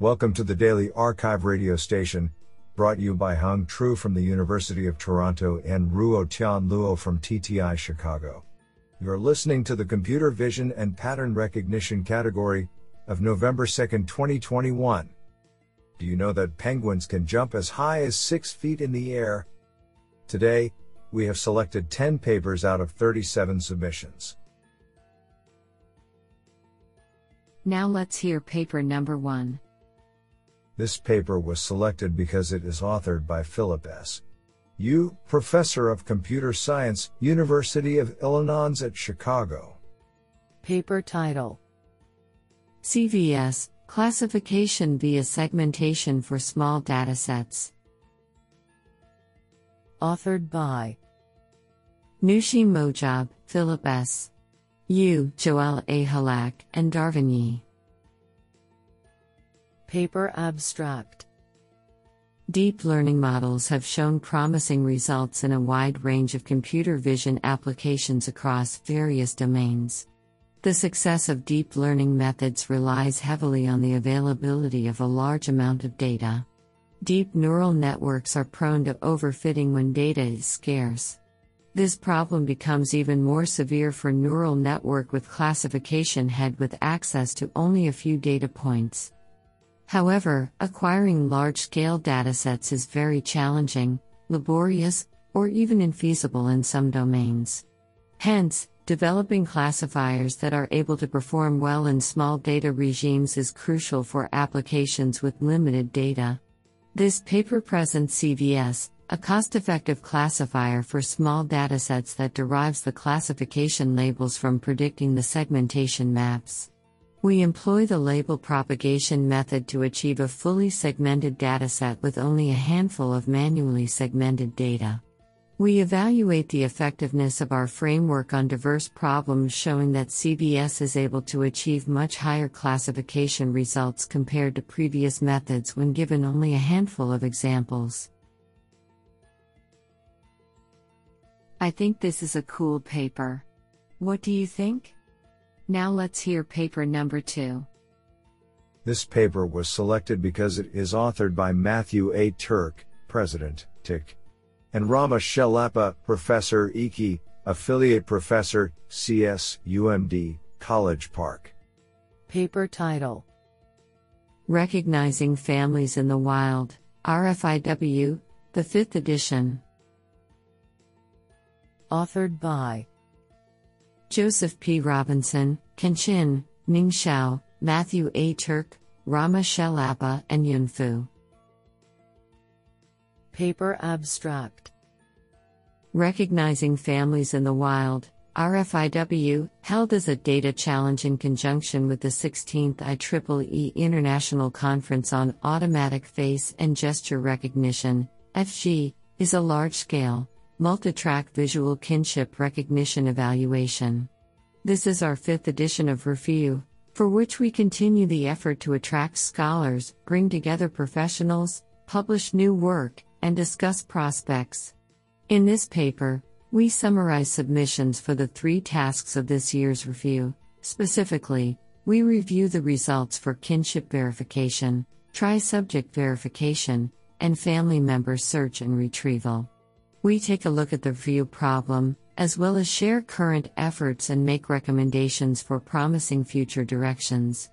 Welcome to the Daily Archive radio station, brought you by Hung Tru from the University of Toronto and Ruo Tian Luo from TTI Chicago. You're listening to the Computer Vision and Pattern Recognition category of November 2, 2021. Do you know that penguins can jump as high as 6 feet in the air? Today, we have selected 10 papers out of 37 submissions. Now let's hear paper number one. This paper was selected because it is authored by Philip S. Yu, Professor of Computer Science, University of Illinois at Chicago. Paper title CVS Classification via Segmentation for Small Datasets. Authored by Nooshin Mojab, Philip S. Yu, Joel A. Hallak, and Darvin Yi. Paper Abstract Deep learning models have shown promising results in a wide range of computer vision applications across various domains. The success of deep learning methods relies heavily on the availability of a large amount of data. Deep neural networks are prone to overfitting when data is scarce. This problem becomes even more severe for neural network with classification head with access to only a few data points. However, acquiring large-scale datasets is very challenging, laborious, or even infeasible in some domains. Hence, developing classifiers that are able to perform well in small data regimes is crucial for applications with limited data. This paper presents CVS, a cost effective classifier for small datasets that derives the classification labels from predicting the segmentation maps. We employ the label propagation method to achieve a fully segmented dataset with only a handful of manually segmented data. We evaluate the effectiveness of our framework on diverse problems, showing that CVS is able to achieve much higher classification results compared to previous methods when given only a handful of examples. I think this is a cool paper. What do you think? Now let's hear paper number two. This paper was selected because it is authored by Matthew A. Turk, President, TIC, and Rama Chellappa, Professor EKI, Affiliate Professor, CS, UMD, College Park. Paper title Recognizing Families in the Wild, RFIW, the 5th edition authored by Joseph P. Robinson, Can Qin, Ming Shao, Matthew A. Turk, Rama Chellappa, and Yun Fu. Paper Abstract Recognizing Families in the Wild, RFIW, held as a data challenge in conjunction with the 16th IEEE International Conference on Automatic Face and Gesture Recognition, FG, is a large scale, Multitrack Visual Kinship Recognition Evaluation. This is our fifth edition of Review, for which we continue the effort to attract scholars, bring together professionals, publish new work, and discuss prospects. In this paper, we summarize submissions for the three tasks of this year's review. Specifically, we review the results for kinship verification, tri subject verification, and family member search and retrieval. We take a look at the RFIW problem, as well as share current efforts and make recommendations for promising future directions.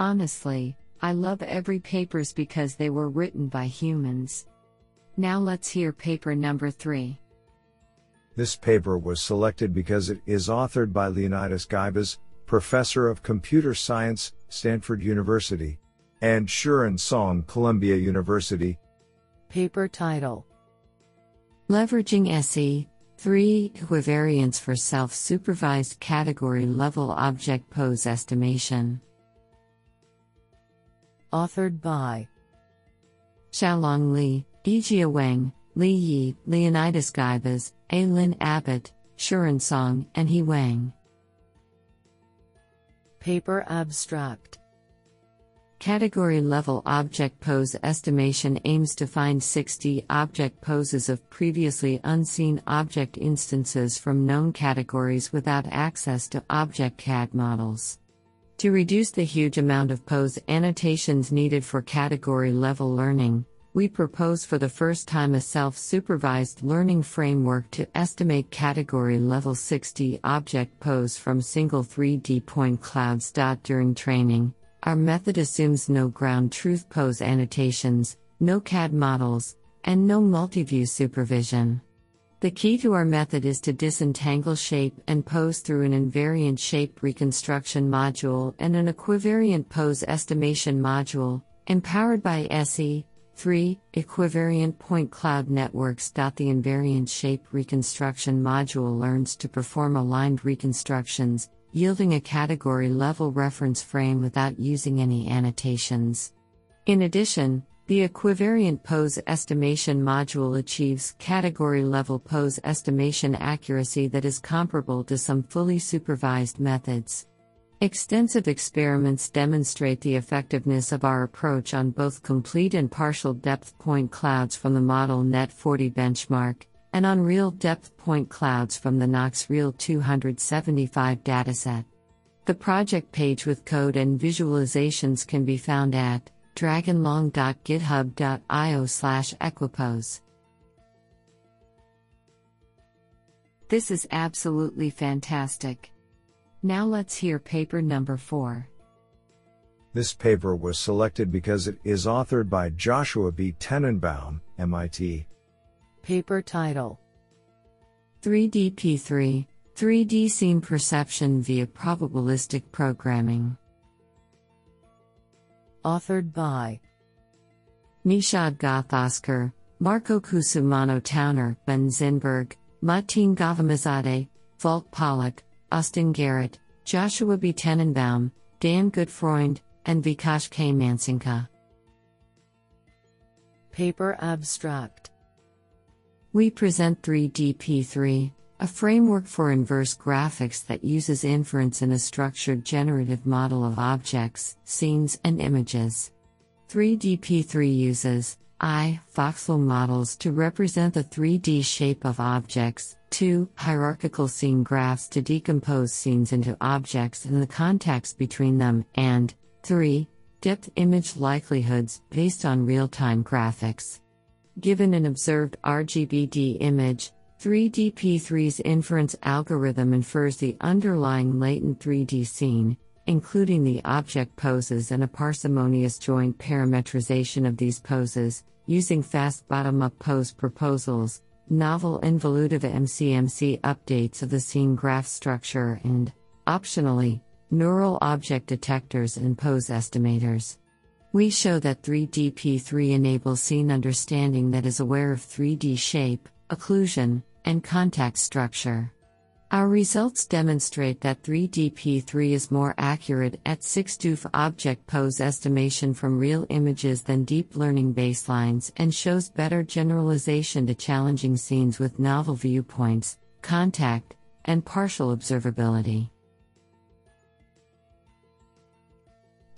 Honestly, I love every papers because they were written by humans. Now let's hear paper number 3. This paper was selected because it is authored by Leonidas Guibas, Professor of Computer Science, Stanford University, and Shuran Song, Columbia University, Paper title Leveraging SE 3 equivariance for self supervised category level object pose estimation. Authored by Xiaolong Li, Yijia Wang, Li Yi, Leonidas Guibas, A. Lynn Abbott, Shuran Song, and He Wang. Paper Abstract Category level object pose estimation aims to find 6D object poses of previously unseen object instances from known categories without access to object CAD models. To reduce the huge amount of pose annotations needed for category level learning, we propose for the first time a self supervised learning framework to estimate category level 6D object pose from single 3D point clouds. During training, our method assumes no ground truth pose annotations, no CAD models, and no multi-view supervision. The key to our method is to disentangle shape and pose through an invariant shape reconstruction module and an equivariant pose estimation module, empowered by SE. 3. Equivariant point cloud networks. The invariant shape reconstruction module learns to perform aligned reconstructions, yielding a category level reference frame without using any annotations. In addition, the equivariant pose estimation module achieves category level pose estimation accuracy that is comparable to some fully supervised methods. Extensive experiments demonstrate the effectiveness of our approach on both complete and partial depth point clouds from the Model Net 40 benchmark, and unreal depth point clouds from the NOCS Real 275 dataset. The project page with code and visualizations can be found at dragonlong.github.io slash equipose. This is absolutely fantastic. Now let's hear paper number 4. This paper was selected because it is authored by Joshua B. Tenenbaum, MIT. Paper title 3DP3 3D Scene Perception via Probabilistic Programming. Authored by Nishad Gothoskar, Marco Cusumano Towner, Ben Zinberg, Matin Ghavamizadeh, Falk Pollok, Austin Garrett, Joshua B. Tenenbaum, Dan Gutfreund, and Vikash K. Mansinghka. Paper Abstract We present 3DP3, a framework for inverse graphics that uses inference in a structured generative model of objects, scenes, and images. 3DP3 uses I. Voxel models to represent the 3D shape of objects, 2. Hierarchical scene graphs to decompose scenes into objects and the context between them, and 3. Depth image likelihoods based on real time graphics. Given an observed RGBD image, 3DP3's inference algorithm infers the underlying latent 3D scene, including the object poses and a parsimonious joint parametrization of these poses, using fast bottom up pose proposals, novel involutive MCMC updates of the scene graph structure, and, optionally, neural object detectors and pose estimators. We show that 3DP3 enables scene understanding that is aware of 3D shape, occlusion, and contact structure. Our results demonstrate that 3DP3 is more accurate at 6DOF object pose estimation from real images than deep learning baselines and shows better generalization to challenging scenes with novel viewpoints, contact, and partial observability.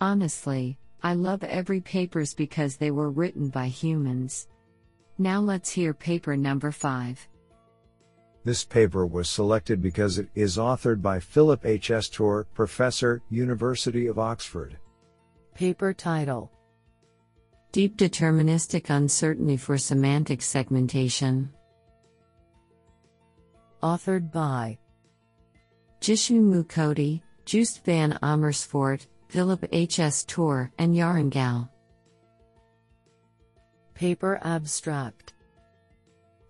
Honestly, I love every papers because they were written by humans. Now let's hear paper number 5. This paper was selected because it is authored by Philip H.S. Torr, Professor, University of Oxford. Paper title Deep Deterministic Uncertainty for Semantic Segmentation. Authored by Jishnu Mukhoti, Joost van Amersfoort, Philip H.S. Estor, and Yarin Gal. Paper Abstract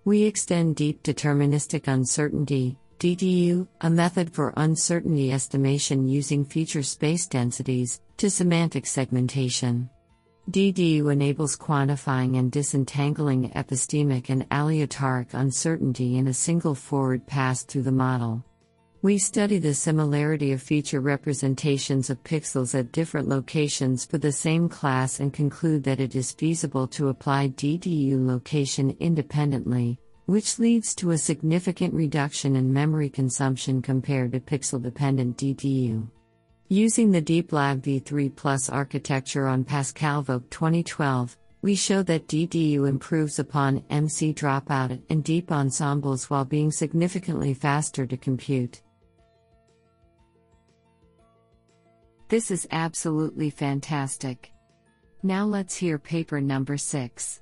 we extend deep deterministic uncertainty, DDU, a method for uncertainty estimation using feature space densities, to semantic segmentation. DDU enables quantifying and disentangling epistemic and aleatoric uncertainty in a single forward pass through the model. We study the similarity of feature representations of pixels at different locations for the same class and conclude that it is feasible to apply DDU location independently, which leads to a significant reduction in memory consumption compared to pixel dependent DDU. Using the DeepLab v3 Plus architecture on PascalVoc 2012, we show that DDU improves upon MC dropout and deep ensembles while being significantly faster to compute. This is absolutely fantastic. Now let's hear paper number 6.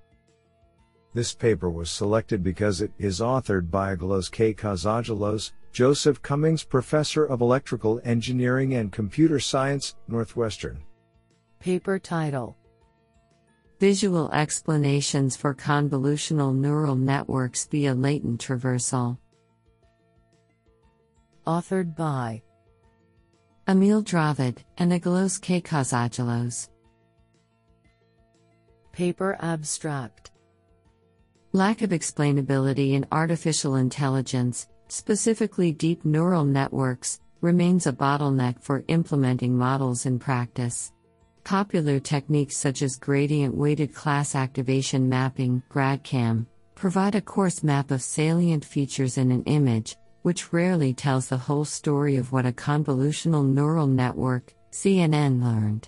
This paper was selected because it is authored by Aggelos K. Katsaggelos, Joseph Cummings Professor of Electrical Engineering and Computer Science, Northwestern. Paper title Visual Explanations for Convolutional Neural Networks via Latent Traversal. Authored by Amil Dravid and Aggelos K. Katsaggelos. Paper Abstract Lack of explainability in artificial intelligence, specifically deep neural networks, remains a bottleneck for implementing models in practice. Popular techniques such as gradient weighted class activation mapping, GradCAM, provide a coarse map of salient features in an image, which rarely tells the whole story of what a convolutional neural network, CNN, learned.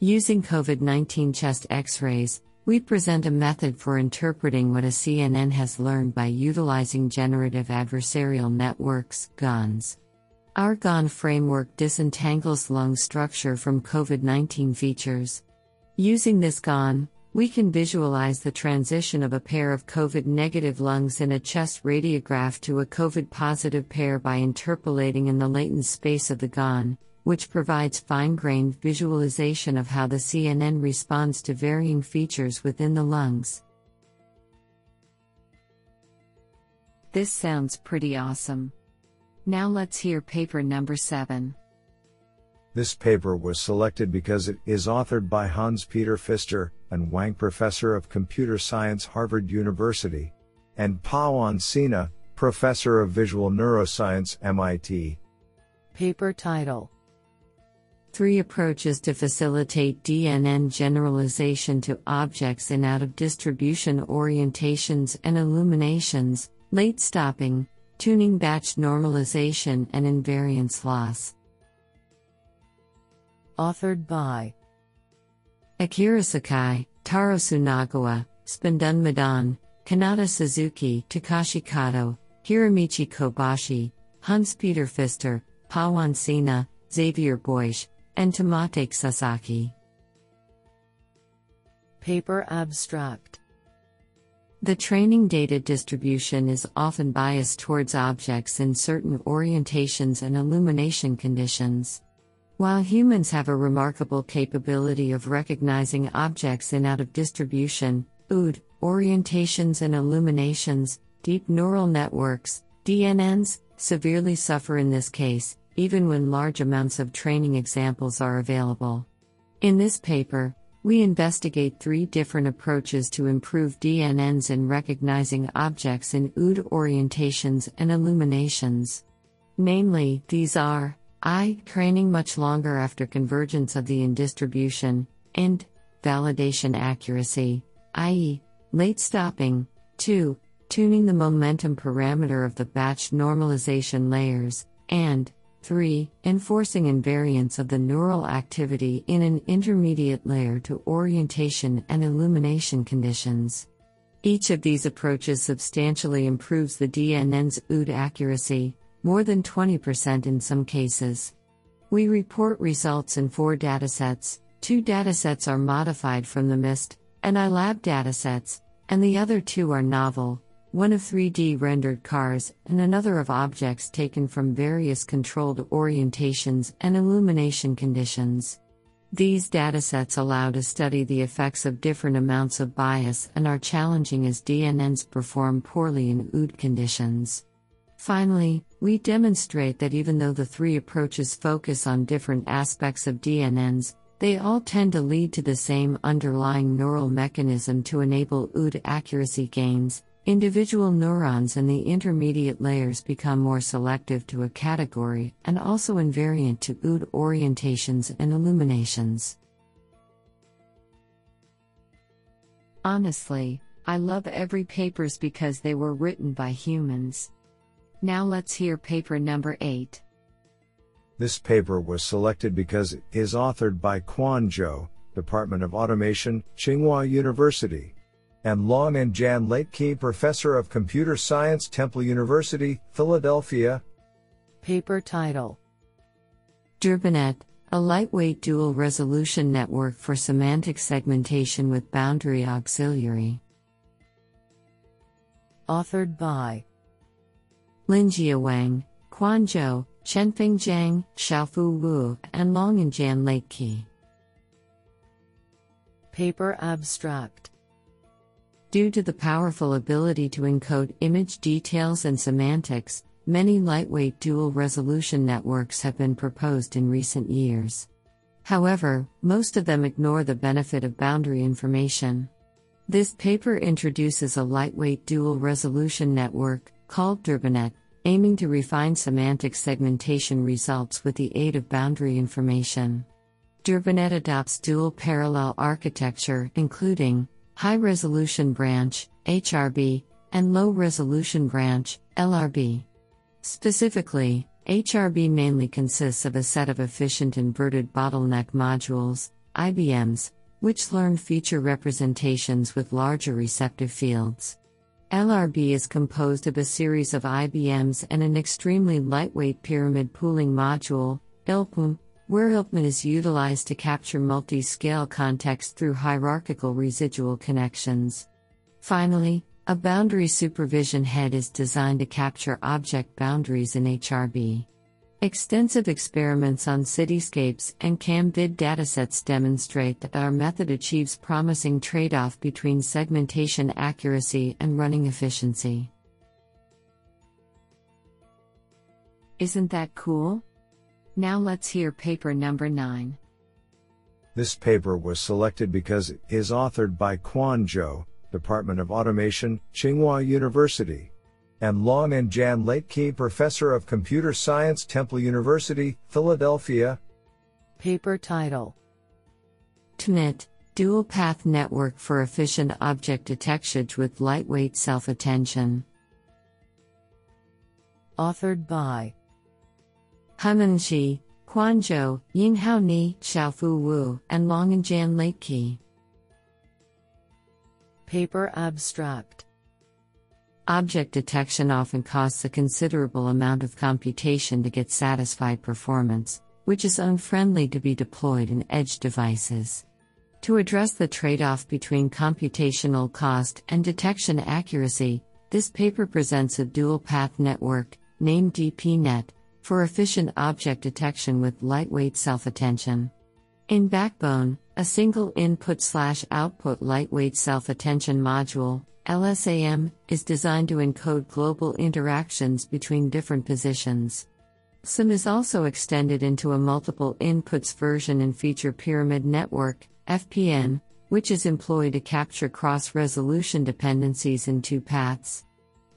Using COVID 19 chest x rays, we present a method for interpreting what a CNN has learned by utilizing generative adversarial networks, GANs. Our GAN framework disentangles lung structure from COVID 19 features. Using this GAN, we can visualize the transition of a pair of COVID negative lungs in a chest radiograph to a COVID positive pair by interpolating in the latent space of the GAN, which provides fine grained visualization of how the CNN responds to varying features within the lungs. This sounds pretty awesome. Now let's hear paper number 7. This paper was selected because it is authored by Hans Peter Pfister, and Wang Professor of Computer Science, Harvard University, and Pawan Sinha, Professor of Visual Neuroscience, MIT. Paper title Three approaches to facilitate DNN generalization to objects in out of distribution orientations and illuminations, late stopping, tuning batch normalization and invariance loss. Authored by Akira Sakai, Taro Sunagawa, Spandan Madan, Kanata Suzuki, Takashi Kato, Hiromichi Kobashi, Hans Peter Pfister, Pawan Sinha, Xavier Boix, and Tomotake Sasaki. Paper Abstract the training data distribution is often biased towards objects in certain orientations and illumination conditions. While humans have a remarkable capability of recognizing objects in out of distribution, OOD, orientations and illuminations, deep neural networks, DNNs, severely suffer in this case, even when large amounts of training examples are available. In this paper, we investigate three different approaches to improve DNNs in recognizing objects in OOD orientations and illuminations. Namely, these are I. Training much longer after convergence of the in distribution, and validation accuracy, i.e., late stopping. 2. Tuning the momentum parameter of the batch normalization layers, and 3. Enforcing invariance of the neural activity in an intermediate layer to orientation and illumination conditions. Each of these approaches substantially improves the DNN's OOD accuracy, more than 20% in some cases. We report results in four datasets, two datasets are modified from the MNIST and iLab datasets, and the other two are novel, one of 3D rendered cars, and another of objects taken from various controlled orientations and illumination conditions. These datasets allow to study the effects of different amounts of bias and are challenging as DNNs perform poorly in OOD conditions. Finally, we demonstrate that even though the three approaches focus on different aspects of DNNs, they all tend to lead to the same underlying neural mechanism to enable OOD accuracy gains, Individual neurons in the intermediate layers become more selective to a category and also invariant to OOD orientations and illuminations. Honestly, I love every papers because they were written by humans. Now let's hear paper number 8. This paper was selected because it is authored by Quan Zhou, Department of Automation, Tsinghua University and Longin Jan Latecki Professor of Computer Science Temple University, Philadelphia. Paper title DRBANet, a lightweight dual resolution network for semantic segmentation with boundary auxiliary. Authored by Linjie Wang, Quan Zhou, Chenping Zhang, Xiaofu Wu, and Longin Jan Latecki. Paper Abstract Due to the powerful ability to encode image details and semantics, many lightweight dual resolution networks have been proposed in recent years. However, most of them ignore the benefit of boundary information. This paper introduces a lightweight dual resolution network, called DRBANet, aiming to refine semantic segmentation results with the aid of boundary information. DRBANet adopts dual parallel architecture, including high resolution branch, HRB, and low resolution branch, LRB. Specifically, HRB mainly consists of a set of efficient inverted bottleneck modules, IBMs, which learn feature representations with larger receptive fields. LRB is composed of a series of IBMs and an extremely lightweight pyramid pooling module, ILPM, where ILPM is utilized to capture multi scale context through hierarchical residual connections. Finally, a boundary supervision head is designed to capture object boundaries in HRB. Extensive experiments on cityscapes and CAMVID datasets demonstrate that our method achieves promising trade off between segmentation accuracy and running efficiency. Isn't that cool? Now let's hear paper number 9. This paper was selected because it is authored by Quan Zhou, Department of Automation, Tsinghua University. And Long and Jan Key, Professor of Computer Science, Temple University, Philadelphia. Paper title DPNet Dual Path Network for Efficient Object Detection with Lightweight Self Attention. Authored by Shi, Quan Zhou, Yinghao Ni, Xiaofu Wu, and Long and Jan Key. Paper Abstract Object detection often costs a considerable amount of computation to get satisfied performance, which is unfriendly to be deployed in edge devices. To address the trade off between computational cost and detection accuracy, this paper presents a dual path network, named DPNet, for efficient object detection with lightweight self attention. In Backbone, a single input output lightweight self attention module, LSAM, is designed to encode global interactions between different positions. SIM is also extended into a multiple inputs version and feature pyramid network, FPN, which is employed to capture cross resolution dependencies in two paths.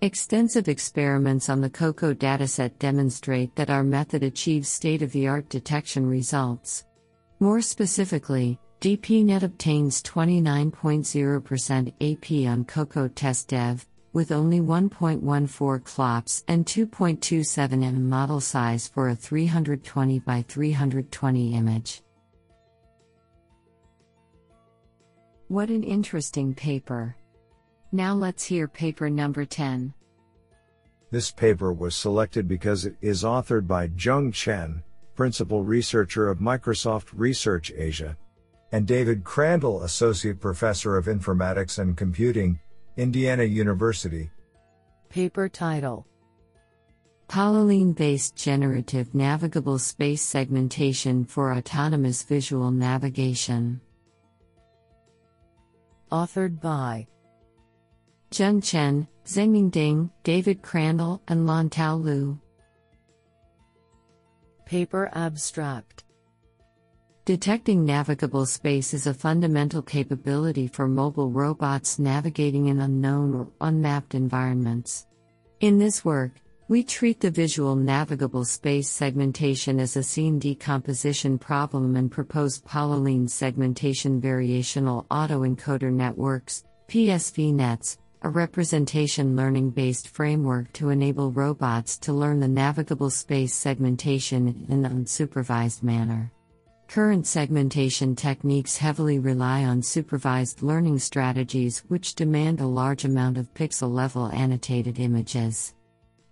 Extensive experiments on the COCO dataset demonstrate that our method achieves state of the art detection results. More specifically, DPNet obtains 29.0% AP on COCO test dev, with only 1.14 clops and 2.27 m model size for a 320 by 320 image. What an interesting paper! Now let's hear paper number 10. This paper was selected because it is authored by Jung Chen, Principal Researcher of Microsoft Research Asia, and David Crandall, Associate Professor of Informatics and Computing, Indiana University. Paper title Polyline based generative navigable space segmentation for autonomous visual navigation. Authored by Zheng Chen, Zhengming Ding, David Crandall, and Lantao Liu. Paper Abstract Detecting navigable space is a fundamental capability for mobile robots navigating in unknown or unmapped environments. In this work, we treat the visual navigable space segmentation as a scene decomposition problem and propose Polyline segmentation variational autoencoder networks, PSV nets, a representation learning based framework to enable robots to learn the navigable space segmentation in an unsupervised manner. Current segmentation techniques heavily rely on supervised learning strategies which demand a large amount of pixel level annotated images.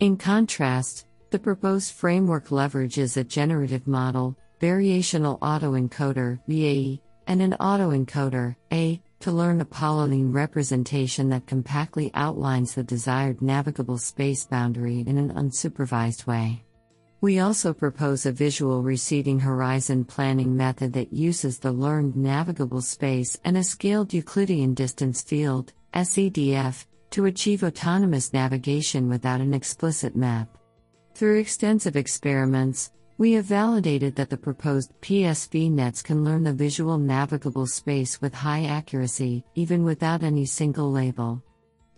In contrast, the proposed framework leverages a generative model, variational autoencoder, VAE, and an autoencoder, A, to learn a polyline representation that compactly outlines the desired navigable space boundary in an unsupervised way. We also propose a visual receding horizon planning method that uses the learned navigable space and a scaled Euclidean distance field, SEDF, to achieve autonomous navigation without an explicit map. Through extensive experiments, we have validated that the proposed PSV nets can learn the visual navigable space with high accuracy, even without any single label.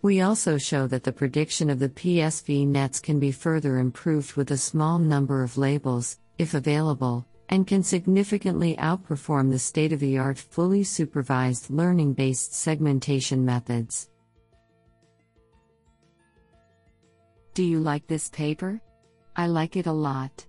We also show that the prediction of the PSV nets can be further improved with a small number of labels, if available, and can significantly outperform the state of the art fully supervised learning based segmentation methods. Do you like this paper? I like it a lot.